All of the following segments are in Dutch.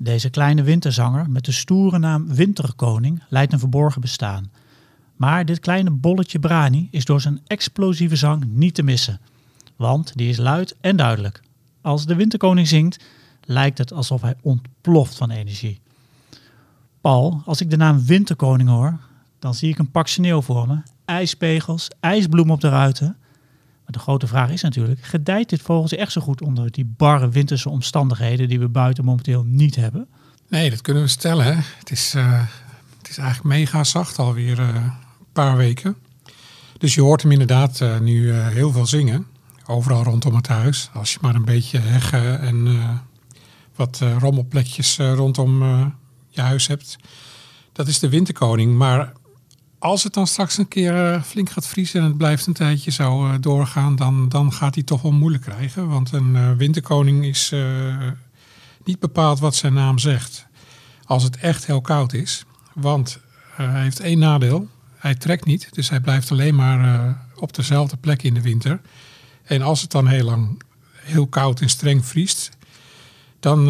Deze kleine winterzanger met de stoere naam Winterkoning leidt een verborgen bestaan. Maar dit kleine bolletje Brani is door zijn explosieve zang niet te missen. Want die is luid en duidelijk. Als de Winterkoning zingt, lijkt het alsof hij ontploft van energie. Paul, als ik de naam Winterkoning hoor, dan zie ik een pak sneeuw voor me. Ijspegels, ijsbloem op de ruiten. Maar de grote vraag is natuurlijk, gedijt dit vogeltje echt zo goed onder die barre winterse omstandigheden die we buiten momenteel niet hebben? Nee, dat kunnen we stellen. Het, is, uh, het is eigenlijk mega zacht alweer uh, een paar weken. Dus je hoort hem inderdaad uh, nu heel veel zingen. Overal rondom het huis. Als je maar een beetje heggen en wat rommelplekjes rondom je huis hebt. Dat is de winterkoning. Maar als het dan straks een keer uh, flink gaat vriezen en het blijft een tijdje zo uh, doorgaan, dan, dan gaat hij toch wel moeilijk krijgen. Want een uh, winterkoning is niet bepaald wat zijn naam zegt. Als het echt heel koud is. Want hij heeft één nadeel. Hij trekt niet, dus hij blijft alleen maar op dezelfde plek in de winter. En als het dan heel lang heel koud en streng vriest, dan,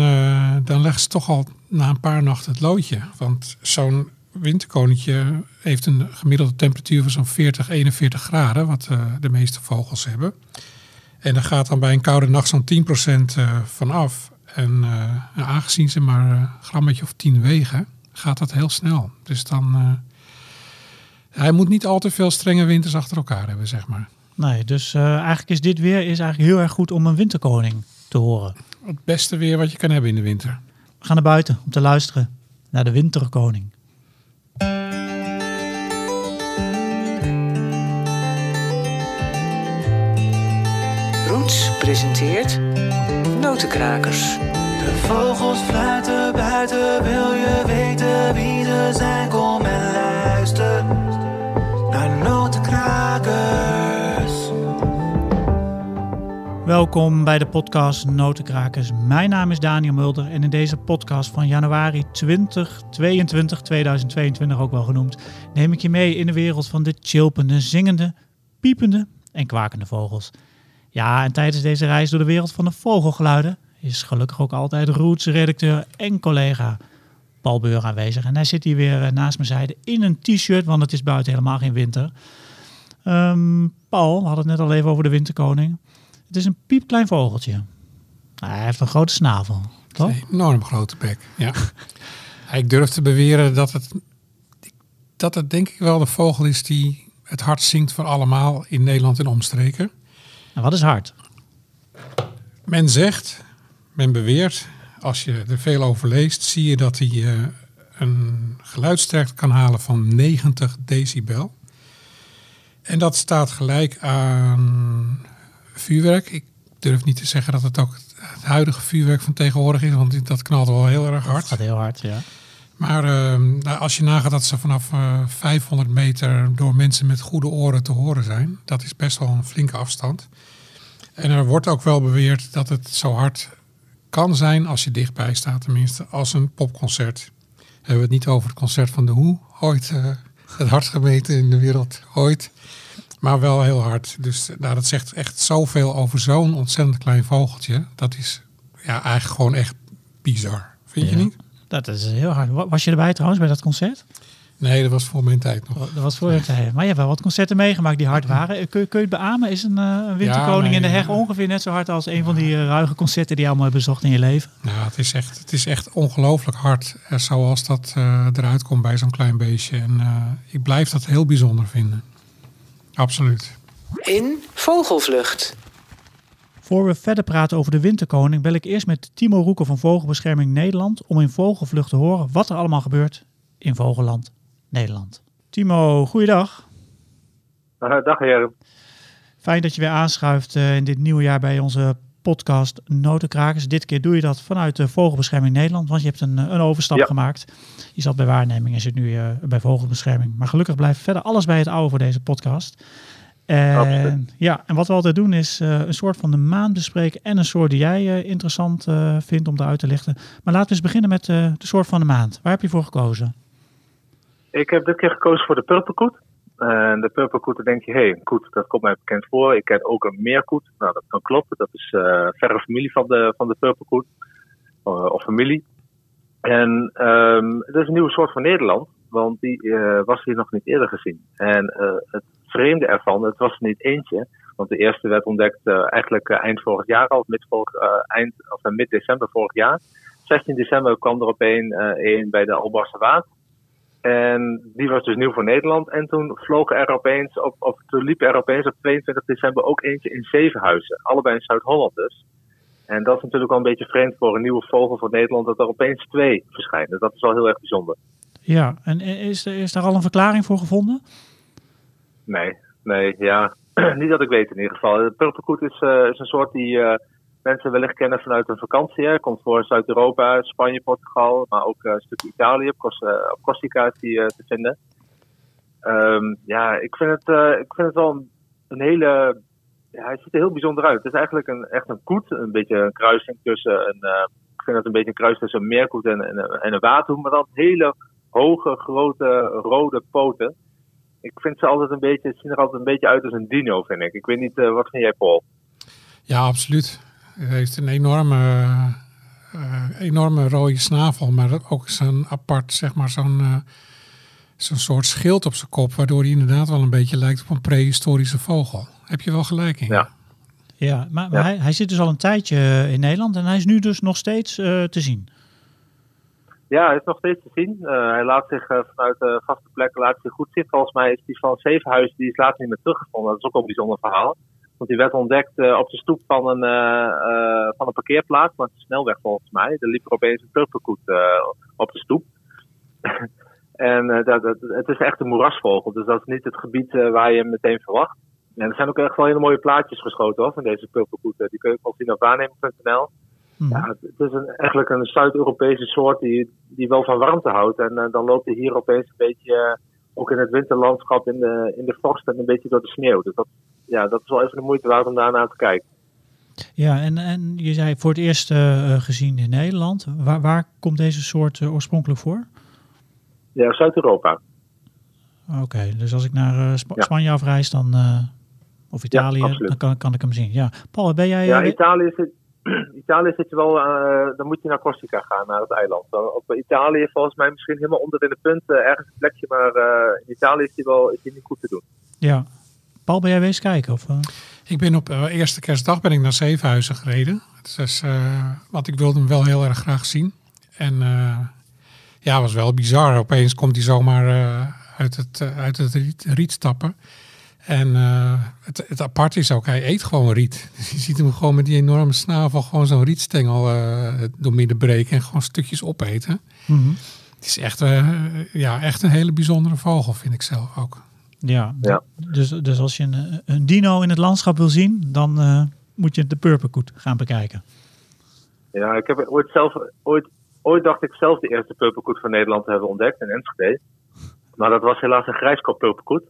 dan legt ze toch al na een paar nachten het loodje. Want zo'n winterkoninkje heeft een gemiddelde temperatuur van zo'n 40, 41 graden, wat uh, de meeste vogels hebben. En daar gaat dan bij een koude nacht zo'n 10% uh, van af. En uh, aangezien ze maar een grammetje of 10 wegen, gaat dat heel snel. Dus dan. hij moet niet al te veel strenge winters achter elkaar hebben, zeg maar. Nee, dus eigenlijk is dit weer is eigenlijk heel erg goed om een winterkoning te horen. Het beste weer wat je kan hebben in de winter. We gaan naar buiten om te luisteren naar de winterkoning. Presenteert Notenkrakers. De vogels fluiten buiten, wil je weten wie ze zijn? Kom en luister naar Notenkrakers. Welkom bij de podcast Notenkrakers. Mijn naam is Daniel Mulder en in deze podcast van januari 2022, 2022 ook wel genoemd, neem ik je mee in de wereld van de chilpende, zingende, piepende en kwakende vogels. Ja, en tijdens deze reis door de wereld van de vogelgeluiden is gelukkig ook altijd Roots redacteur en collega Paul Beur aanwezig. En hij zit hier weer eh, naast mijn zijde in een t-shirt, want het is buiten helemaal geen winter. Um, Paul had het net al even over de winterkoning. Het is een piepklein vogeltje. Hij heeft een grote snavel, toch? Een enorm grote bek, ja. ik durf te beweren dat het, dat het denk ik wel de vogel is die het hart zingt van allemaal in Nederland en omstreken. En wat is hard? Men zegt, men beweert, als je er veel over leest, zie je dat hij uh, een geluidsterkte kan halen van 90 decibel. En dat staat gelijk aan vuurwerk. Ik durf niet te zeggen dat het ook het huidige vuurwerk van tegenwoordig is, want dat knalt wel heel erg hard. Dat gaat heel hard, ja. Maar uh, als je nagaat dat ze vanaf uh, eh, 500 meter door mensen met goede oren te horen zijn, dat is best wel een flinke afstand. En er wordt ook wel beweerd dat het zo hard kan zijn als je dichtbij staat, tenminste, als een popconcert. Hebben we het niet over het concert van de Hoe, ooit uh, het hardst gemeten in de wereld, ooit. Maar wel heel hard. Dus nou, dat zegt echt zoveel over zo'n ontzettend klein vogeltje. Dat is ja, eigenlijk gewoon echt bizar. Vind je niet? Dat is heel hard. Was je erbij trouwens bij dat concert? Nee, dat was voor mijn tijd nog. Dat was voor je tijd. Maar je hebt wel wat concerten meegemaakt die hard waren. Kun je, kun je het beamen? Is een, uh, Winterkoning in de Heg ongeveer net zo hard als een van die uh, ruige concerten die je allemaal hebt bezocht in je leven? Nou, het is echt, het is echt ongelooflijk hard. Uh, zoals dat eruit komt bij zo'n klein beestje. En ik blijf dat heel bijzonder vinden. Absoluut. In Vogelvlucht. Voor we verder praten over de Winterkoning, bel ik eerst met Timo Roeken van Vogelbescherming Nederland om in Vogelvlucht te horen wat er allemaal gebeurt in Vogelland. Nederland. Timo, goeiedag. Uh, dag heer. Fijn dat je weer aanschuift uh, in dit nieuwe jaar bij onze podcast Notenkrakers. Dit keer doe je dat vanuit de Vogelbescherming Nederland, want je hebt een, een overstap gemaakt. Je zat bij waarneming en zit nu bij Vogelbescherming. Maar gelukkig blijft verder alles bij het oude voor deze podcast. En, ja, en wat we altijd doen is uh, een soort van de maan bespreken en een soort die jij uh, interessant uh, vindt om eruit te lichten. Maar laten we eens beginnen met de soort van de maand. Waar heb je voor gekozen? Ik heb dit keer gekozen voor de purperkoet. En de purperkoet, dan denk je, hé, hey, koet, dat komt mij bekend voor. Ik ken ook een meerkoet. Nou, dat kan kloppen. Dat is verre familie van de, van de purperkoet. of familie. En ehm, het is een nieuwe soort van Nederland, want die eh, was hier nog niet eerder gezien. En eh, het vreemde ervan, het was er niet eentje, want de eerste werd ontdekt eh, eigenlijk eh, eind vorig jaar al, mid, vorig, eh, eind, of mid december vorig jaar. 16 december kwam er op een, een bij de Albarse Waard. En die was dus nieuw voor Nederland. En toen vlogen er opeens, op, toen liep er opeens op 22 december ook eentje in Zevenhuizen. Allebei in Zuid-Holland dus. En dat is natuurlijk wel een beetje vreemd voor een nieuwe vogel voor Nederland, dat er opeens twee verschijnen. Dat is wel heel erg bijzonder. Ja, en is, is daar al een verklaring voor gevonden? Nee, nee, ja. Niet dat ik weet in ieder geval. Purperkoet is, eh, is een soort die eh, mensen wellicht kennen vanuit een vakantie. Hè. Komt voor Zuid-Europa, Spanje, Portugal, maar ook eh, een stukje Italië. Op, Corsica die te vinden. Ehm, ja, ik vind het, ik vind het wel een, hele... Ja, hij ziet er heel bijzonder uit. Het is eigenlijk een, echt een koet. Een beetje een kruising tussen een... ik vind het een beetje een kruis tussen een meerkoet en, en, en een waterhoen. Maar dan hele hoge, grote, rode poten ik vind ze altijd een beetje, het zien er altijd een beetje uit als een dino, vind ik. Ik weet niet, eh, wat vind jij, Paul? Ja, absoluut. Het heeft een enorme, eh, enorme rode snavel, maar ook zo'n apart, zeg maar, zo'n eh, zo'n soort schild op zijn kop, waardoor hij inderdaad wel een beetje lijkt op een prehistorische vogel. Heb je wel gelijk in? Ja. Ja, maar, maar Hij, hij zit dus al een tijdje in Nederland en hij is nu dus nog steeds eh, te zien. Ja, hij is nog steeds te zien. Eh, hij laat zich eh, vanuit de vaste plekken laat zich goed zien. Volgens mij is die van Zevenhuis, die is later niet meer teruggevonden. Dat is ook een bijzonder verhaal. Want die werd ontdekt eh, op de stoep van een, van een parkeerplaats, maar een snelweg volgens mij. Er liep er opeens een purperkoet eh, op de stoep. en dat, dat, het is echt een moerasvogel, dus dat is niet het gebied waar je hem meteen verwacht. En er zijn ook echt wel hele mooie plaatjes geschoten van deze purperkoet. Eh, Die kun je ook zien op waarnemen.nl. Ja, het het is een, eigenlijk een Zuid-Europese soort die, die wel van warmte houdt. En eh, dan loopt hij hier opeens een beetje, eh, ook in het winterlandschap, in de, in de vorst en een beetje door de sneeuw. Dus dat, ja, dat is wel even de moeite waard om daarnaar te kijken. Ja, en, en je zei voor het eerst eh, gezien in Nederland. Waar, waar komt deze soort oorspronkelijk voor? Ja, Zuid-Europa. Oké, dus als ik naar Ja. Spanje afreis, dan, of Italië, dan kan, kan ik hem zien. Ja, Paul, ben jij... Ja, Italië zit, Italië zit je wel, eh, dan moet je naar Corsica gaan, naar het eiland. Dan op Italië volgens mij misschien helemaal onder in de punt, eh, ergens een plekje, maar eh, in Italië is die wel is die niet goed te doen. ja. Paul, ben jij wees kijken? Of, eh? Ik ben op eh, eerste kerstdag ben ik naar Zevenhuizen gereden. Dus, eh, want ik wilde hem wel heel erg graag zien. En eh, ja, het was wel bizar. Opeens komt hij zomaar eh, uit het, eh, uit het riet, riet stappen. En eh, het, het apart is ook, hij eet gewoon riet. Dus je ziet hem gewoon met die enorme snavel gewoon zo'n rietstengel eh door midden breken en gewoon stukjes opeten. Mhm. Het is echt, eh, ja, echt een hele bijzondere vogel, vind ik zelf ook. Ja, Ja. Dus, dus als je een, een dino in het landschap wil zien, dan eh, moet je de purperkoet gaan bekijken. Ja, ik heb ooit zelf, ooit, ooit dacht ik zelf de eerste purperkoet van Nederland te hebben ontdekt in Enschede. Maar dat was helaas een grijskop purperkoet.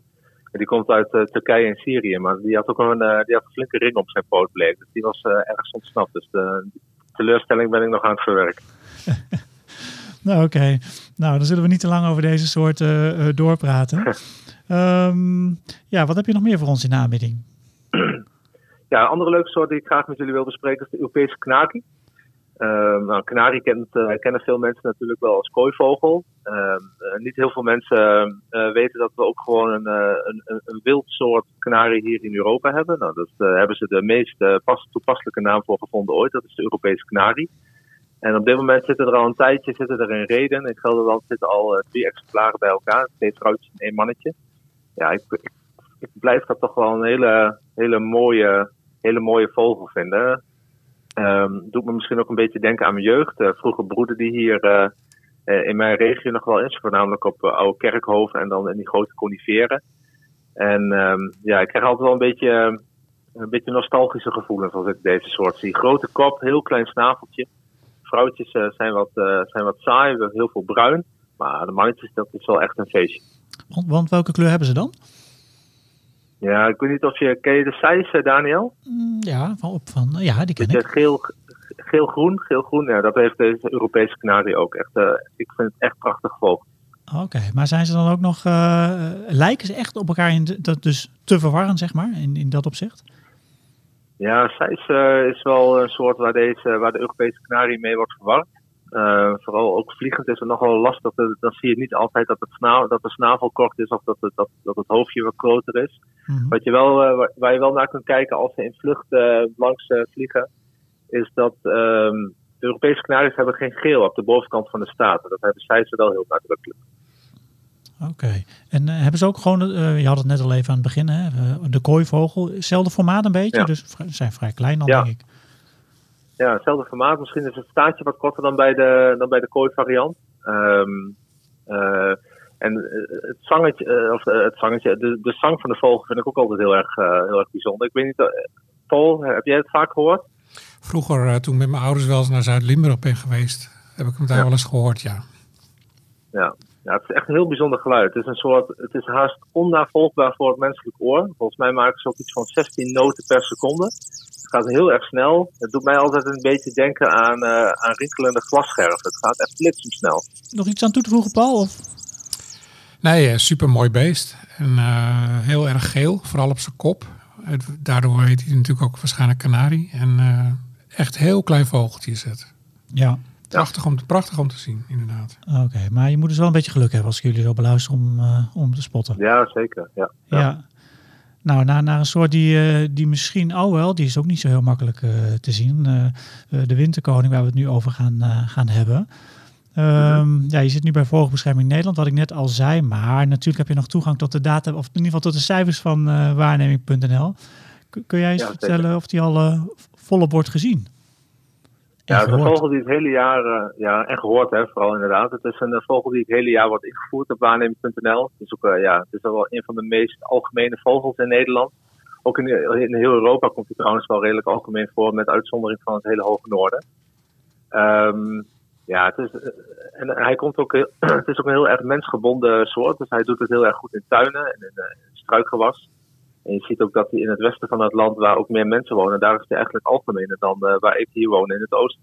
Die komt uit eh, Turkije en Syrië, maar die had ook een, eh, die had een flinke ring op zijn poot bleek. Dus die was eh, ergens ontsnapt. Dus de teleurstelling ben ik nog aan het verwerken. Nou, oké. Nou, dan zullen we niet te lang over deze soort doorpraten. Ehm, ja, wat heb je nog meer voor ons in de aanbieding? Ja, een andere leuke soort die ik graag met jullie wil bespreken is de Europese knarie. Ehm nou, kanarie kent, eh, kennen veel mensen natuurlijk wel als kooivogel. Ehm, eh, niet heel veel mensen eh, weten dat we ook gewoon een, een, een, wild soort kanarie hier in Europa hebben. Nou, eh, hebben ze de meest pas, toepasselijke naam voor gevonden ooit. Dat is de Europese kanarie. En op dit moment zitten er al een tijdje zitten er in Reden. In Gelderland zitten al drie exemplaren bij elkaar. Twee vrouwtjes en één mannetje. Ja, ik, ik, ik blijf dat toch wel een hele, hele, mooie, hele mooie vogel vinden. Ehm, doet me misschien ook een beetje denken aan mijn jeugd. Eh, vroeger broeden die hier eh, eh, in mijn regio nog wel eens. Voornamelijk op oude kerkhoven en dan in die grote coniferen. En ehm, ja, ik krijg altijd wel een beetje, een beetje nostalgische gevoelens als ik deze soort zie. Grote kop, heel klein snaveltje. Vrouwtjes zijn, wat, zijn wat saai, heel veel bruin. Maar de mannetjes, dat is wel echt een feestje. Want, want welke kleur hebben ze dan? Ja, ik weet niet of je... Ken je de Seis, eh, Daniel? Mm, ja, van, op, van, ja, die ken ik. geel, geel-groen, geel-groen. Ja, dat heeft deze Europese kanarie ook. Echt, eh, ik vind het echt prachtig vogel. Oké, maar zijn ze dan ook nog... eh, lijken ze echt op elkaar in de- dat dus te verwarren, zeg maar, in, in dat opzicht? Ja, Seis eh, is wel een soort waar, deze, waar de Europese kanarie mee wordt verward. Eh, vooral ook vliegend is het nogal lastig. Dat- Dan zie je niet altijd dat, het snavel, dat de snavel kort is of dat het, dat, dat het hoofdje wat groter is. Mhm. Wat je wel, eh, waar, je wel naar kunt kijken als ze in vlucht eh, langs vliegen, is dat ehm, de Europese kanaries hebben geen geel op de bovenkant van de staten. Dat hebben zij ze wel heel nadrukkelijk. Oké. En hebben ze ook gewoon, je had het net al even aan het begin, hè, de kooivogel, hetzelfde formaat een beetje, Ja. dus zijn vrij klein dan Ja. denk ik. Ja, hetzelfde formaat. Misschien is het staartje wat korter dan bij de, dan bij de kooi variant. Ehm, eh, en eh, het zangetje, eh, of het zangetje, de, de zang van de vogel vind ik ook altijd heel erg, heel erg bijzonder. Ik weet niet, Paul, heb jij het vaak gehoord? Vroeger, toen ik met mijn ouders wel eens naar Zuid-Limburg ben geweest, heb ik hem daar Ja. wel eens gehoord, ja. Ja. Ja, het is echt een heel bijzonder geluid. Het is een soort, het is haast onnavolgbaar voor het menselijk oor. Volgens mij maken ze ook iets van 16 noten per seconde. Het gaat heel erg snel. Het doet mij altijd een beetje denken aan, eh aan rinkelende glasscherven. Het gaat echt bliksemsnel. Nog iets aan toe te voegen, Paul? Of? Nee, super mooi beest. En eh, heel erg geel, vooral op zijn kop. Daardoor heet hij natuurlijk ook waarschijnlijk kanarie. En eh, echt heel klein vogeltje is het. Ja, Prachtig om, prachtig om te zien, inderdaad. oké. Maar je moet dus wel een beetje geluk hebben als ik jullie zo beluisteren om, eh, om te spotten. Ja, zeker. Ja. Ja. Nou, naar, naar een soort die, eh, die misschien, oh wel, die is ook niet zo heel makkelijk eh, te zien. De winterkoning, waar we het nu over gaan, eh, gaan hebben. Ehm, Ja, je zit nu bij Vogelbescherming Nederland, wat ik net al zei. Maar natuurlijk heb je nog toegang tot de data, of in ieder geval tot de cijfers van eh, waarneming.nl. Kun- jij eens Ja, zeker. vertellen of die al volop wordt gezien? Ja, het is een vogel die het hele jaar, eh, ja, en gehoord hè, vooral inderdaad. Het is een eh, vogel die het hele jaar wordt ingevoerd op waarneming.nl. Het is ook, eh, ja, het is wel een van de meest algemene vogels in Nederland. Ook in, in heel Europa komt hij trouwens wel redelijk algemeen voor, met uitzondering van het hele hoge noorden. Ehm, ja, het is, en hij komt ook, het is ook een heel erg mensgebonden soort. Dus hij doet het heel erg goed in tuinen en in, in struikgewas. En je ziet ook dat hij in het westen van het land, waar ook meer mensen wonen, daar is hij eigenlijk algemener dan eh, waar ik hier woon in het oosten.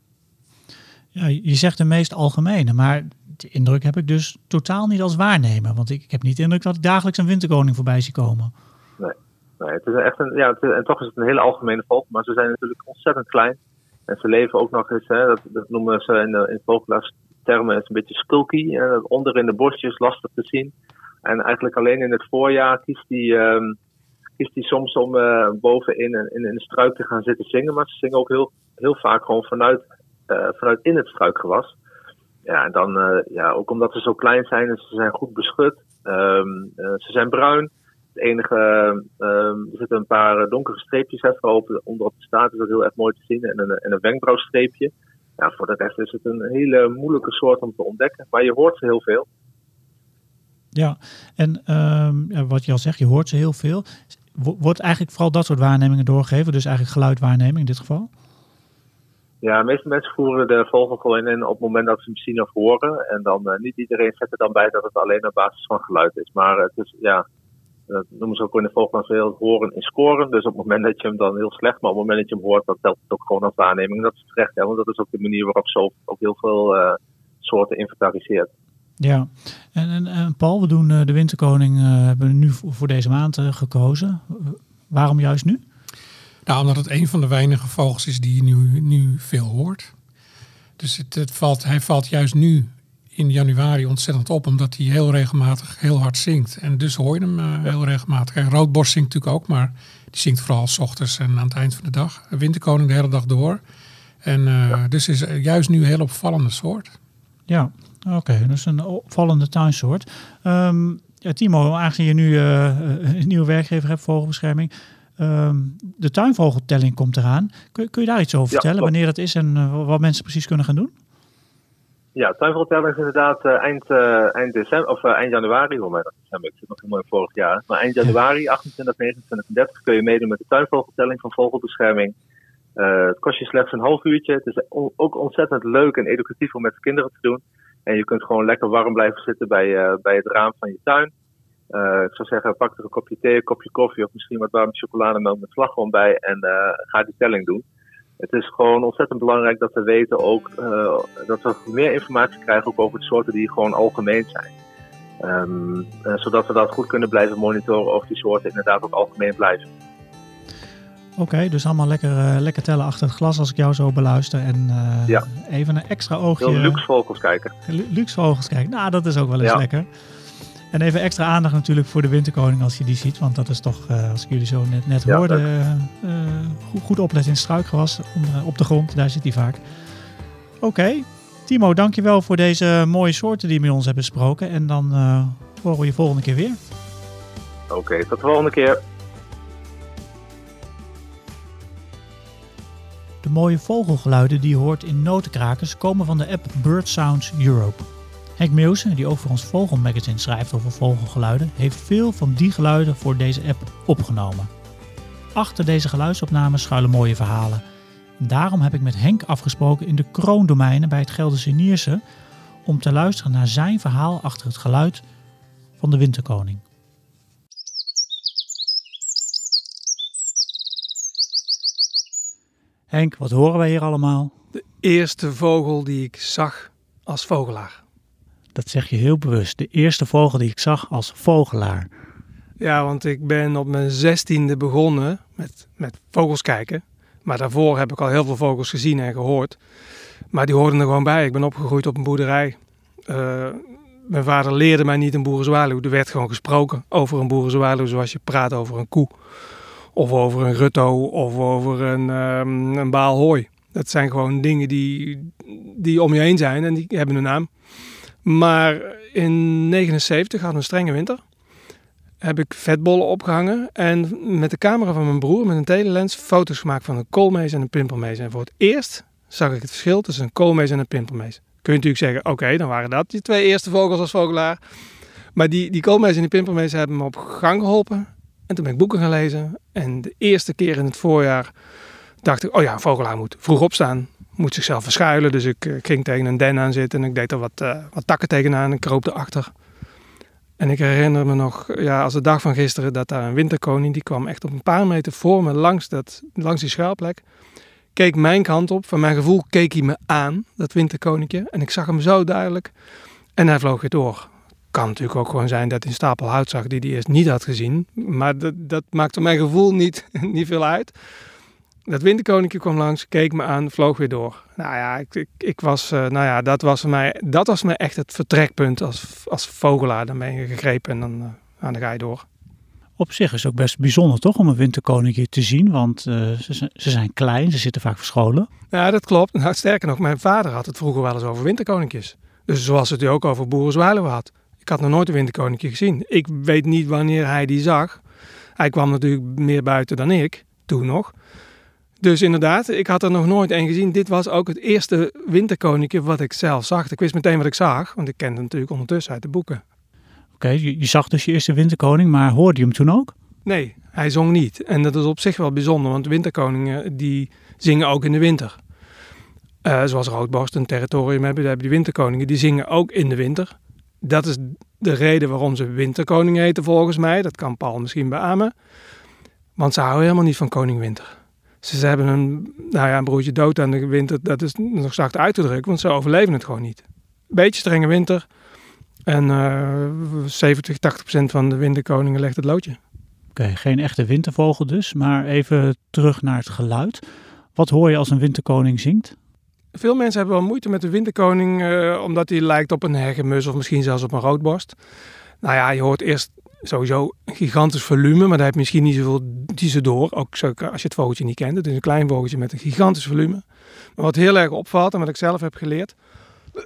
Ja, je zegt de meest algemene, maar de indruk heb ik dus totaal niet als waarnemer. Want ik, ik heb niet de indruk dat ik dagelijks een winterkoning voorbij zie komen. Nee, het is echt een, ja, het is- en toch is het een hele algemene vogel, maar ze zijn natuurlijk ontzettend klein. En ze leven ook nog eens, hè, dat, dat noemen ze in, de, in vogelaarstermen, is een beetje skulky. Hè, onder in de bosjes, lastig te zien. En eigenlijk alleen in het voorjaar kiest hij, ehm, kiest hij soms om eh, bovenin in, in, de struik te gaan zitten zingen. Maar ze zingen ook heel, heel vaak gewoon vanuit, eh, vanuit in het struikgewas. Ja, en dan, eh, ja, ook omdat ze zo klein zijn en ze zijn goed beschut. Ehm, eh, ze zijn bruin. Het enige, ehm, er zitten een paar donkere streepjes vooral op de, onder op de staart is dat heel erg mooi te zien. En een, en een wenkbrauwstreepje. Ja, voor de rest is het een hele moeilijke soort om te ontdekken. Maar je hoort ze heel veel. Ja, en ehm, wat je al zegt, je hoort ze heel veel. Wo- Wordt eigenlijk vooral dat soort waarnemingen doorgegeven, dus eigenlijk geluidwaarneming in dit geval? Ja, de meeste mensen voeren de vogel in op het moment dat ze hem zien of horen. En dan eh, niet iedereen zet er dan bij dat het alleen op basis van geluid is. Maar het is, ja, dat noemen ze ook in de vogels heel horen in scoren. Dus op het moment dat je hem dan heel slecht, maar op het moment dat je hem hoort, dan telt het ook gewoon als waarneming. En dat is terecht, hè, want dat is ook de manier waarop zo ook heel veel eh, soorten inventariseert. Ja, en, en, en Paul, we doen eh, de winterkoning, eh, hebben we nu voor, deze maand eh, gekozen. Waarom juist nu? Nou, omdat het een van de weinige vogels is die je nu, nu veel hoort. Dus het, het valt, hij valt juist nu in januari ontzettend op, omdat hij heel regelmatig heel hard zingt. En dus hoor je hem heel regelmatig. En Roodborst zingt natuurlijk ook, maar die zingt vooral s ochtends en aan het eind van de dag. Winterkoning de hele dag door. En eh, dus is juist nu een heel opvallende soort. Ja, oké, dus een opvallende tuinsoort. Ehm, ja, Timo, aangezien je nu eh, een nieuwe werkgever hebt, vogelbescherming. ehm, de tuinvogeltelling komt eraan. Kun, kun je daar iets over Ja, vertellen, wanneer dat is en eh, wat mensen precies kunnen gaan doen? Ja, tuinvogeltelling is inderdaad eh, eind, eh, eind, december, of, eh, eind januari. Oh, maar dat december, ik zit nog helemaal in vorig jaar. Maar eind januari, 28, 29 en 30 kun je meedoen met de tuinvogeltelling van Vogelbescherming. Eh, het kost je slechts een half uurtje. Het is ook ontzettend leuk en educatief om met de kinderen te doen. En je kunt gewoon lekker warm blijven zitten bij, eh, bij het raam van je tuin. Eh, ik zou zeggen, pak er een kopje thee, een kopje koffie of misschien wat warme chocolademelk met slagroom bij en eh, ga die telling doen. Het is gewoon ontzettend belangrijk dat we weten ook dat we meer informatie krijgen ook over de soorten die gewoon algemeen zijn. Ehm, eh, zodat we dat goed kunnen blijven monitoren of die soorten inderdaad ook algemeen blijven. Oké, dus allemaal lekker, eh, lekker tellen achter het glas als ik jou zo beluister. En eh, Ja. even een extra oogje. Heel luxe vogels kijken. Lu- luxe vogels kijken. Nou, dat is ook wel eens Ja. lekker. En even extra aandacht natuurlijk voor de winterkoning als je die ziet. Want dat is toch, eh, als ik jullie zo net, net Ja, hoorde, goed, goed opletten in struikgewas onder- op de grond. Daar zit hij vaak. Oké, Timo, dankjewel voor deze mooie soorten die je met ons hebt besproken. En dan horen we je volgende keer weer. Oké, tot de volgende keer. De mooie vogelgeluiden die je hoort in notenkrakers komen van de app Bird Sounds Europe. Henk Meeuwsen, die ook voor ons Vogelmagazine schrijft over vogelgeluiden, heeft veel van die geluiden voor deze app opgenomen. Achter deze geluidsopnames schuilen mooie verhalen. En daarom heb ik met Henk afgesproken in de kroondomeinen bij het Gelderse Nierse om te luisteren naar zijn verhaal achter het geluid van de winterkoning. Henk, wat horen wij hier allemaal? De eerste vogel die ik zag als vogelaar. Dat zeg je heel bewust. De eerste vogel die ik zag als vogelaar. Ja, want ik ben op mijn zestiende begonnen met, met vogels kijken. Maar daarvoor heb ik al heel veel vogels gezien en gehoord. Maar die hoorden er gewoon bij. Ik ben opgegroeid op een boerderij. Eh, mijn vader leerde mij niet een boerenzwaluw. Er werd gewoon gesproken over een boerenzwaluw zoals je praat over een koe. Of over een rutto of over een, ehm, een baal hooi. Dat zijn gewoon dingen die, die om je heen zijn en die hebben een naam. Maar in 79 hadden we een strenge winter. Heb ik vetbollen opgehangen en met de camera van mijn broer met een telelens foto's gemaakt van een koolmees en een pimpelmees. En voor het eerst zag ik het verschil tussen een koolmees en een pimpelmees. Kun je natuurlijk zeggen, oké, dan waren dat je twee eerste vogels als vogelaar. Maar die, die koolmees en die pimpelmees hebben me op gang geholpen. En toen ben ik boeken gaan lezen. En de eerste keer in het voorjaar dacht ik, oh ja, een vogelaar moet vroeg opstaan. Moet zichzelf verschuilen. Dus ik eh, ging tegen een den aan zitten en ik deed er wat, eh, wat takken tegenaan en kroop erachter. En ik herinner me nog, ja, als de dag van gisteren, dat daar een winterkoning, die kwam echt op een paar meter voor me langs, dat, langs die schuilplek. Keek mijn kant op. Van mijn gevoel keek hij me aan, dat winterkoninkje. En ik zag hem zo duidelijk. En hij vloog weer door. Kan natuurlijk ook gewoon zijn dat hij een stapel hout zag die hij eerst niet had gezien. Maar dat, dat maakte mijn gevoel niet, niet veel uit. Dat winterkoninkje kwam langs, keek me aan, vloog weer door. Nou ja, ik, ik, ik was, eh, nou ja, dat was voor mij, dat was me echt het vertrekpunt als, als vogelaar. Dan ben je gegrepen en dan, nou, dan ga je door. Op zich is het ook best bijzonder toch om een winterkoninkje te zien, want eh, ze, zijn- ze zijn klein, ze zitten vaak verscholen. Ja, dat klopt. Nou, sterker nog, mijn vader had het vroeger wel eens over winterkoninkjes. Dus zoals het ook over boerenzwaluwen had. Ik had nog nooit een winterkoninkje gezien. Ik weet niet wanneer hij die zag. Hij kwam natuurlijk meer buiten dan ik, toen nog. Dus inderdaad, ik had er nog nooit één gezien. Dit was ook het eerste winterkoninkje wat ik zelf zag. Ik wist meteen wat ik zag, want ik kende hem natuurlijk ondertussen uit de boeken. Oké, je, je zag dus je eerste winterkoning, maar hoorde je hem toen ook? Nee, hij zong niet. En dat is op zich wel bijzonder, want winterkoningen die zingen ook in de winter. Eh, zoals Roodborst een territorium hebben, daar hebben die winterkoningen, die zingen ook in de winter. Dat is de reden waarom ze winterkoning heten volgens mij. Dat kan Paul misschien beamen. Want ze houden helemaal niet van koning winter. Ze, hebben een, nou ja, broertje dood aan de winter. Dat is nog zacht uit te drukken, want ze overleven het gewoon niet. Beetje strenge winter. En eh 70, 80 procent van de winterkoningen legt het loodje. Oké, geen echte wintervogel dus, maar even terug naar het geluid. Wat hoor je als een winterkoning zingt? Veel mensen hebben wel moeite met de winterkoning, eh, omdat hij lijkt op een hegemus of misschien zelfs op een roodborst. Nou ja, je hoort eerst sowieso een gigantisch volume, maar daar heb je misschien niet zoveel die door. Ook als je het vogeltje niet kent. Het is een klein vogeltje met een gigantisch volume. Maar wat heel erg opvalt en wat ik zelf heb geleerd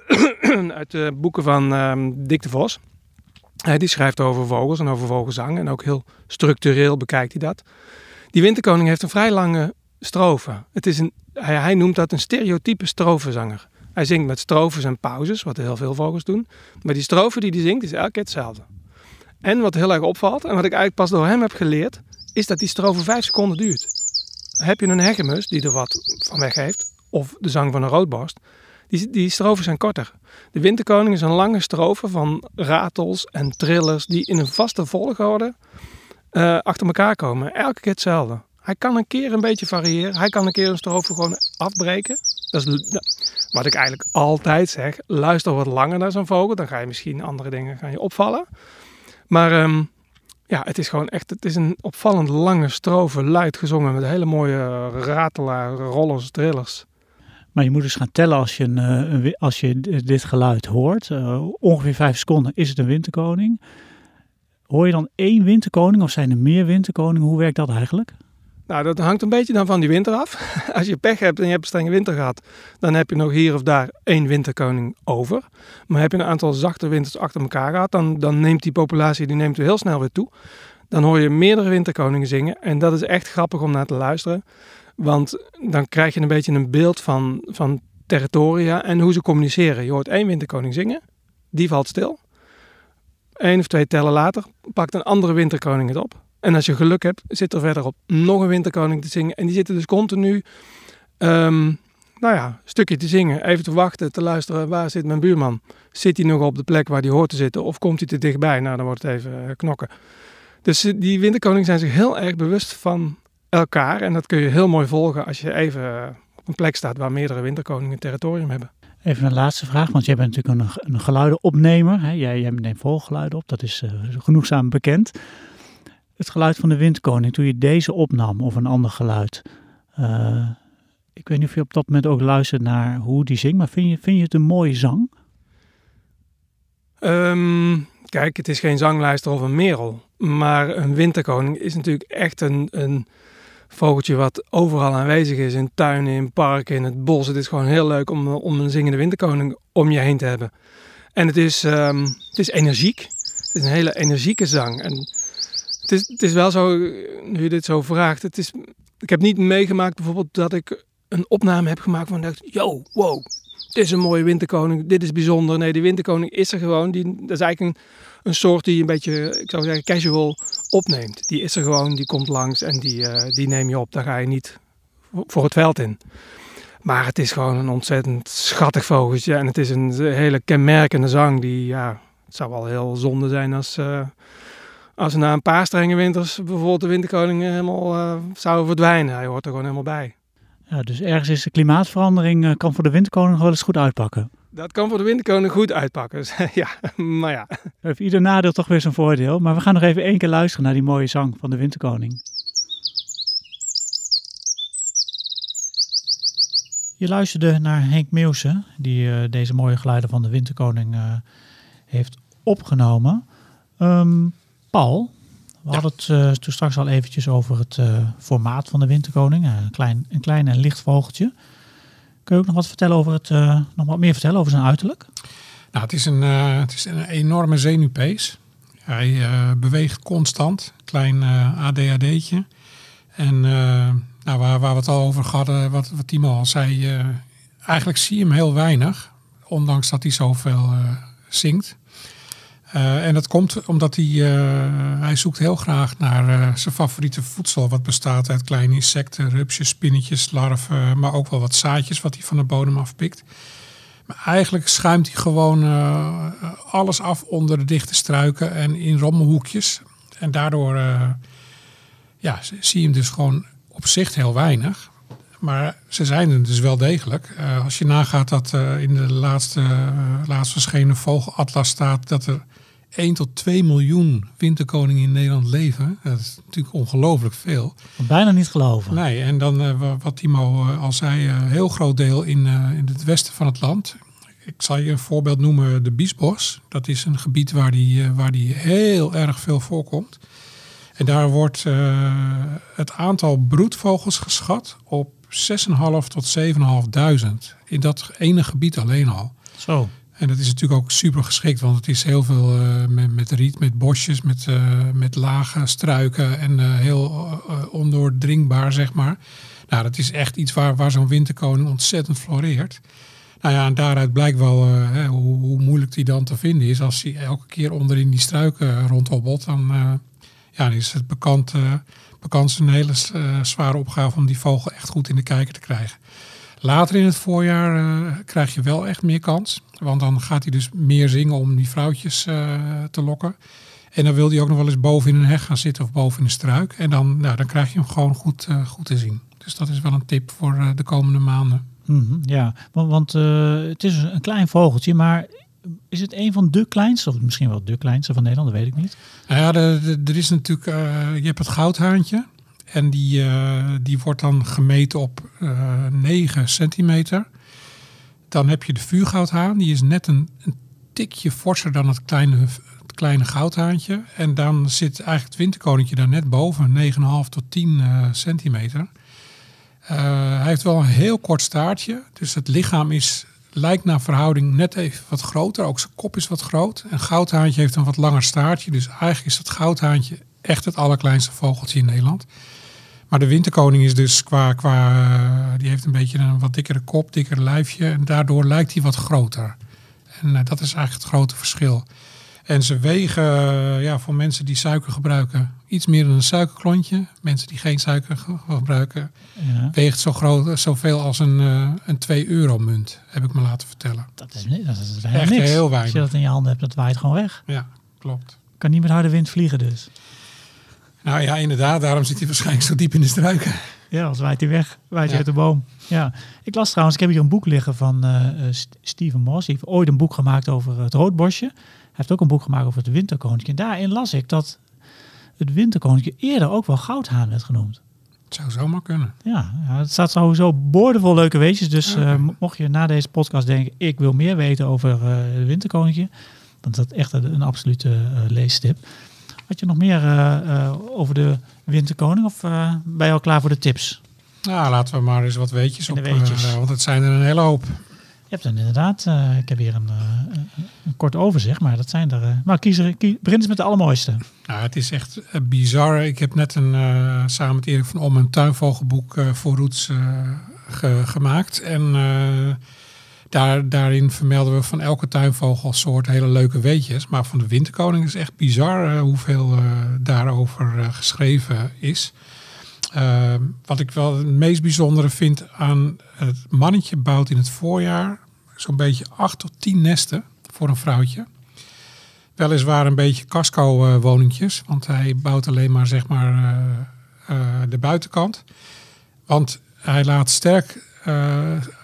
uit de boeken van ehm Dick de Vos. Hij die schrijft over vogels en over vogelzang en ook heel structureel bekijkt hij dat. Die winterkoning heeft een vrij lange strofe. Het is een, hij, hij noemt dat een stereotype strofezanger. Hij zingt met strofes en pauzes, wat heel veel vogels doen. Maar die strofe die hij zingt is elke keer hetzelfde. En wat heel erg opvalt, en wat ik eigenlijk pas door hem heb geleerd, is dat die strofe vijf seconden duurt. Heb je een hegemus die er wat van weg heeft, of de zang van een roodborst, die, die strofen zijn korter. De Winterkoning is een lange strofe van ratels en trillers die in een vaste volgorde eh, achter elkaar komen. Elke keer hetzelfde. Hij kan een keer een beetje variëren. Hij kan een keer een strofe gewoon afbreken. Dat is wat ik eigenlijk altijd zeg. Luister wat langer naar zo'n vogel. Dan ga je misschien andere dingen gaan je opvallen. Maar ehm, Ja, het is gewoon echt, het is een opvallend lange strofe, luid gezongen met hele mooie ratelaar, rollers, trillers. Maar je moet dus gaan tellen als je, een, eh, als je dit geluid hoort. Eh, ongeveer vijf seconden is het een winterkoning. Hoor je dan één winterkoning of zijn er meer winterkoningen? Hoe werkt dat eigenlijk? Nou, dat hangt een beetje dan van die winter af. Als je pech hebt en je hebt een strenge winter gehad, dan heb je nog hier of daar één winterkoning over. Maar heb je een aantal zachte winters achter elkaar gehad, dan, dan neemt die populatie die neemt heel snel weer toe. Dan hoor je meerdere winterkoningen zingen en dat is echt grappig om naar te luisteren. Want dan krijg je een beetje een beeld van, van territoria en hoe ze communiceren. Je hoort één winterkoning zingen, die valt stil. Eén of twee tellen later pakt een andere winterkoning het op. En als je geluk hebt, zit er verderop nog een winterkoning te zingen. En die zitten dus continu, ehm, nou ja, een stukje te zingen. Even te wachten, te luisteren. Waar zit mijn buurman? Zit hij nog op de plek waar hij hoort te zitten? Of komt hij te dichtbij? Nou, dan wordt het even eh, knokken. Dus eh, die winterkoningen zijn zich heel erg bewust van elkaar. En dat kun je heel mooi volgen als je even eh, op een plek staat waar meerdere winterkoningen territorium hebben. Even een laatste vraag, want jij bent natuurlijk een, geluidenopnemer. Hè? Jij, jij neemt volgeluiden op, dat is genoegzaam bekend. Het geluid van de windkoning, toen je deze opnam of een ander geluid. eh, ik weet niet of je op dat moment ook luistert naar hoe die zingt, maar vind je, vind je het een mooie zang? Ehm, kijk, het is geen zanglijster of een merel. Maar een winterkoning is natuurlijk echt een, een vogeltje wat overal aanwezig is. In tuinen, in parken, in het bos. Het is gewoon heel leuk om, om een zingende winterkoning om je heen te hebben. En het is, ehm, het is energiek. Het is een hele energieke zang. En het is, het is wel zo, nu je dit zo vraagt. Het is, ik heb niet meegemaakt bijvoorbeeld dat ik een opname heb gemaakt van dacht, yo, wow, dit is een mooie winterkoning, dit is bijzonder. Nee, die winterkoning is er gewoon. Die, dat is eigenlijk een, een soort die een beetje, ik zou zeggen, casual opneemt. Die is er gewoon, die komt langs en die, eh, die neem je op. Daar ga je niet voor het veld in. Maar het is gewoon een ontzettend schattig vogeltje. En het is een hele kenmerkende zang die, ja, het zou wel heel zonde zijn als, eh, als na een paar strenge winters bijvoorbeeld de winterkoning helemaal eh, zou verdwijnen. Hij hoort er gewoon helemaal bij. Ja, dus ergens is de klimaatverandering, eh, kan voor de winterkoning nog wel eens goed uitpakken. Dat kan voor de winterkoning goed uitpakken. ja, maar ja. Heeft ieder nadeel toch weer zijn voordeel. Maar we gaan nog even één keer luisteren naar die mooie zang van de winterkoning. Je luisterde naar Henk Meeuwse, die eh, deze mooie geluiden van de winterkoning eh, heeft opgenomen. Ehm, Paul, we hadden het eh, toen straks al eventjes over het eh, formaat van de winterkoning. Eh, een, klein, een klein en licht vogeltje. Kun je ook nog wat vertellen over het, nog wat meer vertellen over zijn uiterlijk? Nou, het is een, het is een enorme zenuwpees. Hij beweegt constant, klein ADHD'tje. En nou, waar, waar we het al over hadden, wat, wat Timo al zei, eigenlijk zie je hem heel weinig, ondanks dat hij zoveel zingt. Eh, en dat komt omdat hij, eh, hij zoekt heel graag naar eh, zijn favoriete voedsel, wat bestaat uit kleine insecten, rupsjes, spinnetjes, larven, maar ook wel wat zaadjes wat hij van de bodem afpikt. Maar eigenlijk schuimt hij gewoon alles af onder de dichte struiken en in rommelhoekjes. En daardoor ja, zie je hem dus gewoon op zicht heel weinig. Maar ze zijn er dus wel degelijk. Als je nagaat dat in de laatste, laatst verschenen vogelatlas staat dat er 1 tot 2 miljoen winterkoningen in Nederland leven. Dat is natuurlijk ongelooflijk veel. Bijna niet geloven. Nee, en dan eh, wa- wat Timo eh, al zei, een heel groot deel in, eh, in het westen van het land. Ik zal je een voorbeeld noemen, de Biesbos. Dat is een gebied waar die, eh, waar die heel erg veel voorkomt. En daar wordt eh, het aantal broedvogels geschat op 6.500 tot 7.500. In dat ene gebied alleen al. Zo. En dat is natuurlijk ook super geschikt, want het is heel veel eh, met, met riet, met bosjes, met, eh, met lage struiken en eh, heel ondoordringbaar, zeg maar. Nou, dat is echt iets waar, waar zo'n winterkoning ontzettend floreert. Nou ja, en daaruit blijkt wel hoe, moeilijk die dan te vinden is. Als hij elke keer onderin die struiken rondhobbelt, dan, ja, is het bekend, eh bekend een hele zware opgave om die vogel echt goed in de kijker te krijgen. Later in het voorjaar eh, krijg je wel echt meer kans. Want dan gaat hij dus meer zingen om die vrouwtjes eh, te lokken. En dan wil hij ook nog wel eens boven in een heg gaan zitten of boven in een struik. En dan, nou, dan krijg je hem gewoon goed, eh, goed te zien. Dus dat is wel een tip voor de komende maanden. Mhm, ja, want, want het is een klein vogeltje, maar is het een van de kleinste, of misschien wel de kleinste van Nederland, dat weet ik niet. Nou ja, er is natuurlijk, je hebt het goudhaantje. En die, eh, die wordt dan gemeten op eh 9 centimeter. Dan heb je de vuurgoudhaan. Die is net een, een tikje forser dan het kleine, het kleine goudhaantje. En dan zit eigenlijk het winterkoninkje daar net boven. 9,5 tot 10 eh, centimeter. Hij heeft wel een heel kort staartje. Dus het lichaam is, lijkt naar verhouding net even wat groter. Ook zijn kop is wat groot. Een goudhaantje heeft een wat langer staartje. Dus eigenlijk is het goudhaantje echt het allerkleinste vogeltje in Nederland. Maar de winterkoning is dus qua, qua eh, die heeft een beetje een wat dikkere kop, dikker lijfje. En daardoor lijkt hij wat groter. En eh, dat is eigenlijk het grote verschil. En ze wegen, eh, ja, voor mensen die suiker gebruiken, iets meer dan een suikerklontje. Mensen die geen suiker ge- gebruiken, Ja, weegt zo groot, zoveel als een, eh, een 2 euro munt, heb ik me laten vertellen. dat is, niet- dat is Echt niks. heel Als weinig. je dat in je handen hebt, dat waait gewoon weg. Ja, klopt. Kan niet met harde wind vliegen dus. Nou ja, inderdaad, daarom zit hij waarschijnlijk zo diep in de struiken. Ja, als waait hij weg, waait hij Ja. uit de boom. Ja, ik las trouwens, ik heb hier een boek liggen van St- Steven Moss. Hij heeft ooit een boek gemaakt over het roodbosje. Hij heeft ook een boek gemaakt over het winterkoninkje. En daarin las ik dat het winterkoninkje eerder ook wel goudhaan werd genoemd. Het zou zomaar kunnen. Ja, ja, het staat sowieso boordevol leuke weetjes. Dus eh, mo- mocht je na deze podcast denken, ik wil meer weten over het winterkoninkje. Dan is dat echt een, een absolute eh, leestip. Had je nog meer eh, eh, over de winterkoning of eh, ben je al klaar voor de tips? Nou, laten we maar eens wat weetjes En op, weetjes. want het zijn er een hele hoop. Je hebt dan inderdaad, ik heb hier een, een, kort overzicht, maar dat zijn er. eh, maar kies er, kie- begin eens met de allermooiste. Nou, het is echt bizar. Ik heb net een, samen met Erik van Om een tuinvogelboek voor Roots ge- gemaakt. En daar, daarin vermelden we van elke tuinvogelsoort hele leuke weetjes. Maar van de winterkoning is echt bizar eh, hoeveel eh, daarover eh, geschreven is. Eh, wat ik wel het meest bijzondere vind aan het mannetje bouwt in het voorjaar zo'n beetje acht tot tien nesten voor een vrouwtje. Weliswaar een beetje casco-woningjes, want hij bouwt alleen maar zeg maar de buitenkant. Want hij laat sterk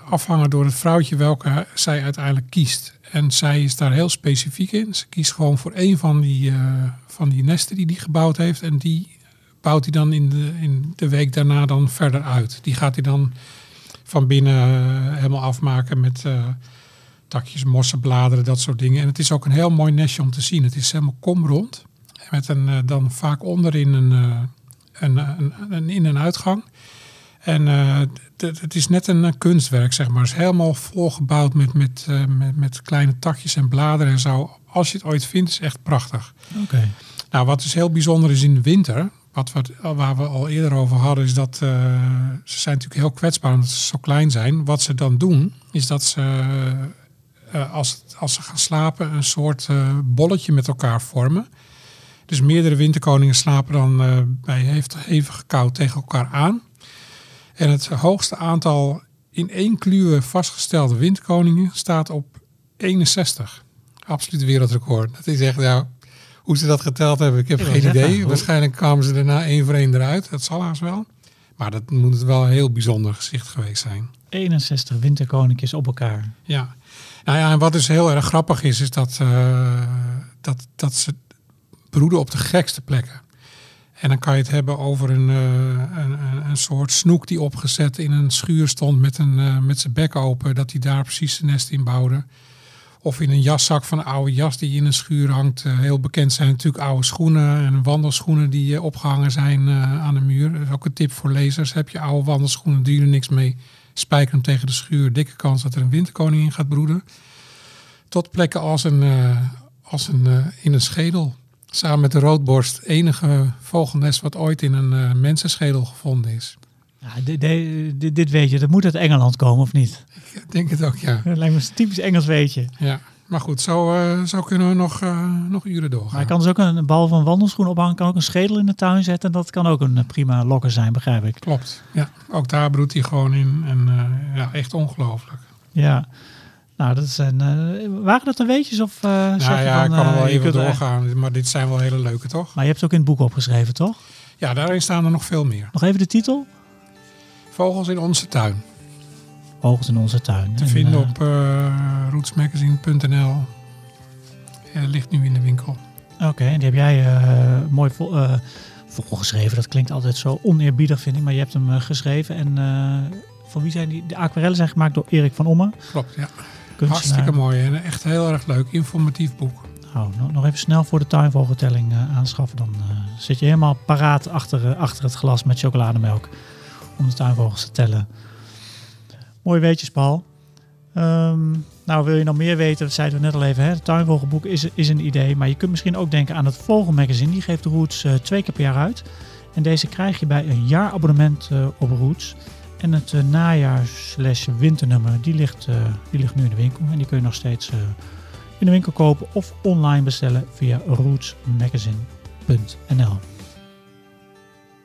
afhangen door het vrouwtje welke zij uiteindelijk kiest. En zij is daar heel specifiek in. Ze kiest gewoon voor één van die, eh, van die nesten die hij gebouwd heeft. En die bouwt hij dan in de, in de week daarna dan verder uit. Die gaat hij dan van binnen eh, helemaal afmaken met eh, takjes, mossen, bladeren, dat soort dingen. En het is ook een heel mooi nestje om te zien. Het is helemaal komrond. Met een, dan vaak onderin een, een, een, een in- en uitgang. En eh, het is net een eh, kunstwerk, zeg maar. Het is helemaal volgebouwd met, met, eh, met, met kleine takjes en bladeren en zo. Als je het ooit vindt, is het echt prachtig. Oké. Nou, wat dus heel bijzonder is in de winter, wat we, waar we al eerder over hadden, is dat ze zijn natuurlijk heel kwetsbaar omdat ze zo klein zijn. Wat ze dan doen, is dat ze, als, als ze gaan slapen, een soort bolletje met elkaar vormen. Dus meerdere winterkoningen slapen dan bij hevig, hevig koud tegen elkaar aan. En het hoogste aantal in één kluwe vastgestelde winterkoningen staat op 61. Absoluut wereldrecord. Dat is echt, ja, hoe ze dat geteld hebben, ik heb Ik geen idee. Waarschijnlijk kwamen ze daarna één voor één eruit. Dat zal haast wel. Maar dat moet het wel een heel bijzonder gezicht geweest zijn. 61 winterkoninkjes op elkaar. Ja. Nou ja, en wat dus heel erg grappig is, is dat, eh, dat, dat ze broeden op de gekste plekken. En dan kan je het hebben over een, eh, een, een, een soort snoek die opgezet in een schuur stond met, een, eh, met zijn bek open, dat hij daar precies zijn nest in bouwde. Of in een jaszak van een oude jas die in een schuur hangt. Eh, heel bekend zijn natuurlijk oude schoenen en wandelschoenen die eh, opgehangen zijn aan de muur. Dat is ook een tip voor lezers. Heb je oude wandelschoenen, je er niks mee. Spijker hem tegen de schuur. Dikke kans dat er een winterkoning in gaat broeden. Tot plekken als een, als een in een schedel. Samen met de roodborst. Enige vogelnest wat ooit in een eh, mensenschedel gevonden is. Ja, dit, dit, weet je, dat moet uit Engeland komen of niet? Ik denk het ook, ja. Dat lijkt me een typisch Engels weetje. ja. Maar goed, zo, eh, zo kunnen we nog, eh, nog uren Maar doorgaan. je kan dus ook een bal van wandelschoen ophangen, kan ook een schedel in de tuin zetten. Dat kan ook een eh, prima lokker zijn, begrijp ik. Klopt. Ja, ook daar broedt hij gewoon in. En eh, ja, echt ongelooflijk. Ja. Nou, dat zijn, eh, waren dat de weetjes of eh zeg Nou je ja, van, ik kan er eh, wel even er- doorgaan. Maar dit zijn wel hele leuke, toch? Maar je hebt het ook in het boek opgeschreven, toch? Ja, daarin staan er nog veel meer. Nog even de titel? Vogels in onze tuin. Vogels in onze tuin. Te En, vinden op rootsmagazine.nl. ligt nu in de winkel. Oké, en die heb jij mooi vol, volgeschreven. Dat klinkt altijd zo oneerbiedig, vind ik. Maar je hebt hem geschreven. En van wie zijn die? De aquarellen zijn gemaakt door Erik van Omme. Klopt, ja. Kunstenaar. Hartstikke mooi en echt heel erg leuk, informatief boek. Nou, nog- even snel voor de tuinvogeltelling eh, aanschaffen. Dan eh, zit je helemaal paraat achter, eh, achter het glas met chocolademelk. Om de tuinvogels te tellen. Mooi weetjes, Paul. Ehm, nou, wil je nog meer weten? Dat zeiden we net al even. Hè? Het tuinvogelboek is, is een idee. Maar je kunt misschien ook denken aan het Vogelmagazine. Die geeft Roots eh, twee keer per jaar uit. En deze krijg je bij een jaarabonnement op Roots. En het eh, najaar slash winternummer, die ligt, eh, die ligt nu in de winkel. En die kun je nog steeds eh, in de winkel kopen of online bestellen via rootsmagazine.nl.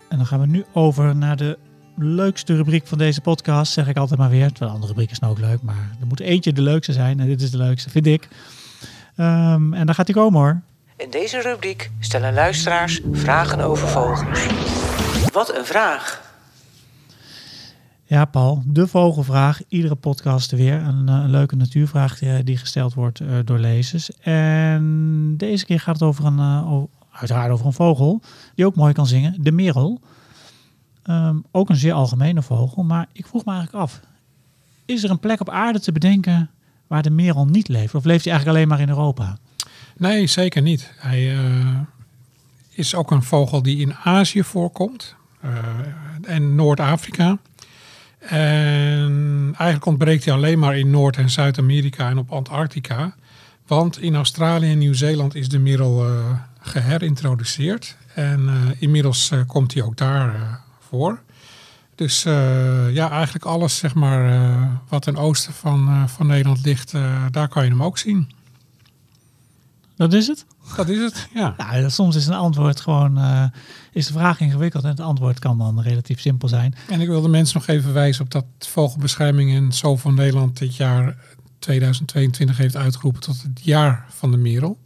En dan gaan we nu over naar de leukste rubriek van deze podcast, zeg ik altijd maar weer. Terwijl de andere rubriek is nou ook leuk, maar er moet eentje de leukste zijn. En dit is de leukste, vind ik. Ehm, en daar gaat hij komen hoor. In deze rubriek stellen luisteraars vragen over vogels. Wat een vraag! Ja, Paul, de vogelvraag. Iedere podcast weer. Een, eh, leuke natuurvraag die, die gesteld wordt eh, door lezers. En deze keer gaat het over een, eh, uiteraard over een vogel die ook mooi kan zingen. De merel. Ehm, ook een zeer algemene vogel. Maar ik vroeg me eigenlijk af. Is er een plek op aarde te bedenken waar de merel niet leeft? Of leeft hij eigenlijk alleen maar in Europa? Nee, zeker niet. Hij eh, is ook een vogel die in Azië voorkomt eh, en Noord-Afrika. En eigenlijk ontbreekt hij alleen maar in Noord- en Zuid-Amerika en op Antarctica. Want in Australië en Nieuw-Zeeland is de merel eh, geherintroduceerd. En eh, inmiddels eh, komt hij ook daar voor. Dus ja, eigenlijk alles zeg maar, wat ten oosten van, van Nederland ligt, daar kan je hem ook zien. Dat is het? Dat is het, ja. Nou, soms is een antwoord gewoon... eh, is de vraag ingewikkeld en het antwoord kan dan relatief simpel zijn. En ik wil de mensen nog even wijzen op dat Vogelbescherming en Zo van Nederland dit jaar 2022 heeft uitgeroepen tot het jaar van de merel.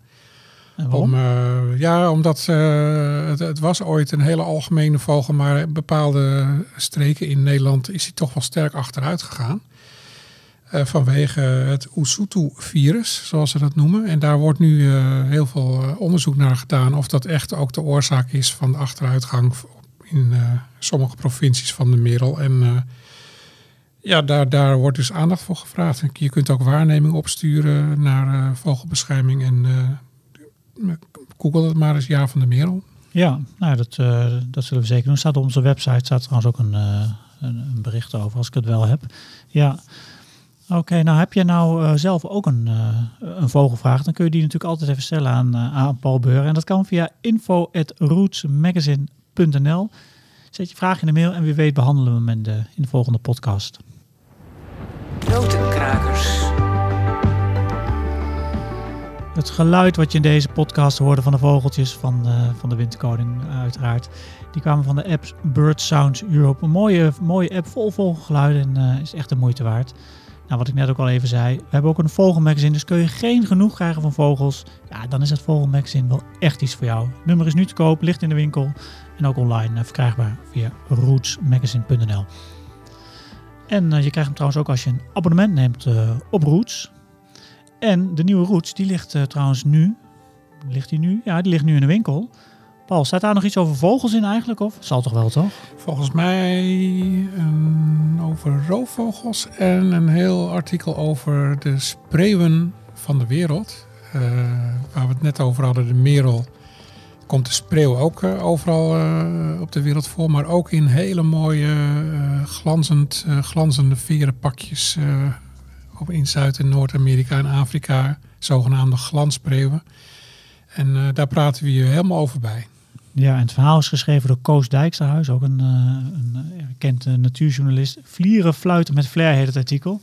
En waarom? Om, eh, ja, omdat eh, het, het was ooit een hele algemene vogel, maar in bepaalde streken in Nederland is hij toch wel sterk achteruit gegaan. Eh, vanwege het Usutu-virus, zoals ze dat noemen. En daar wordt nu eh, heel veel eh, onderzoek naar gedaan of dat echt ook de oorzaak is van de achteruitgang in sommige provincies van de merel. En ja, daar, daar wordt dus aandacht voor gevraagd. Je kunt ook waarneming opsturen naar vogelbescherming en google het maar eens jaar van de merel. Ja, nou, dat, dat zullen we zeker doen. Staat op onze website staat trouwens ook een, een, een bericht over, als ik het wel heb. Ja. Oké, nou heb je nou eh, zelf ook een, eh, een vogelvraag, dan kun je die natuurlijk altijd even stellen aan, eh, aan Paul Beur. En dat kan via info.rootsmagazine.nl. Zet je vraag in de mail en wie weet behandelen we hem in de, in de volgende podcast. Notenkrakers. Het geluid wat je in deze podcast hoorde van de vogeltjes van, eh, van de Winterkoning uiteraard. Die kwamen van de app Bird Sounds Europe. Een mooie, mooie app vol vogelgeluiden en is echt de moeite waard. Nou, wat ik net ook al even zei. We hebben ook een vogelmagazine, dus kun je geen genoeg krijgen van vogels. Ja, dan is het vogelmagazine wel echt iets voor jou. Het nummer is nu te koop, ligt in de winkel. En ook online eh, verkrijgbaar via rootsmagazine.nl. En eh, je krijgt hem trouwens ook als je een abonnement neemt eh, op Roots. En de nieuwe Roots, die ligt trouwens nu. Ligt die nu? Ja, die ligt nu in de winkel. Paul, staat daar nog iets over vogels in eigenlijk? Of? Zal toch wel, toch? Volgens mij over roofvogels en een heel artikel over de spreeuwen van de wereld. Eh, waar we het net over hadden, de merel. Komt de spreeuw ook eh, overal eh, op de wereld voor, maar ook in hele mooie glanzend, glanzende verenpakjes op in Zuid- en Noord-Amerika en Afrika, zogenaamde glanspreeuwen. En daar praten we je helemaal over bij. Ja, en het verhaal is geschreven door Koos Dijksterhuis, ook een, erkend eh, natuurjournalist. Vlieren fluiten met flair heet het artikel.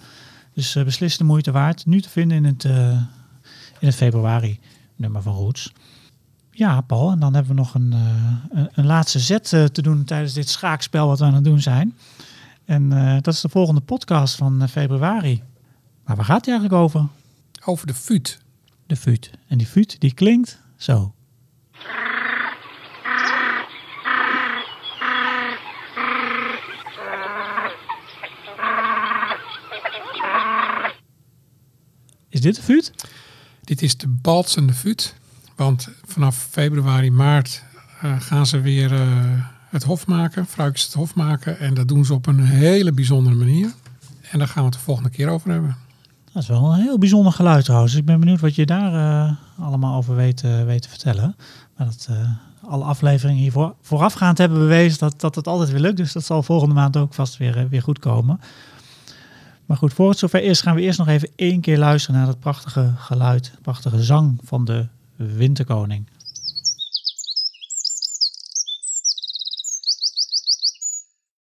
Dus eh, beslist de moeite waard. Nu te vinden in het, eh, in het februari nummer van Roots. Ja, Paul, en dan hebben we nog een, een, laatste zet te doen tijdens dit schaakspel wat we aan het doen zijn. En dat is de volgende podcast van februari. Maar waar gaat die eigenlijk over? Over de fuut. De fuut. En die fuut die klinkt zo. Dit de fuut? Dit is de balsende fut. Want vanaf februari, maart eh, gaan ze weer eh, het hof maken. Fruikjes het hof maken. En dat doen ze op een hele bijzondere manier. En daar gaan we het de volgende keer over hebben. Dat is wel een heel bijzonder geluid trouwens. Dus ik ben benieuwd wat je daar eh, allemaal over weet, weet te vertellen. Maar dat alle afleveringen hiervoor voorafgaand hebben bewezen dat, dat het altijd weer lukt. Dus dat zal volgende maand ook vast weer, weer goed komen. Maar goed, voor het zover is, gaan we eerst nog even één keer luisteren naar dat prachtige geluid, prachtige zang van de Winterkoning.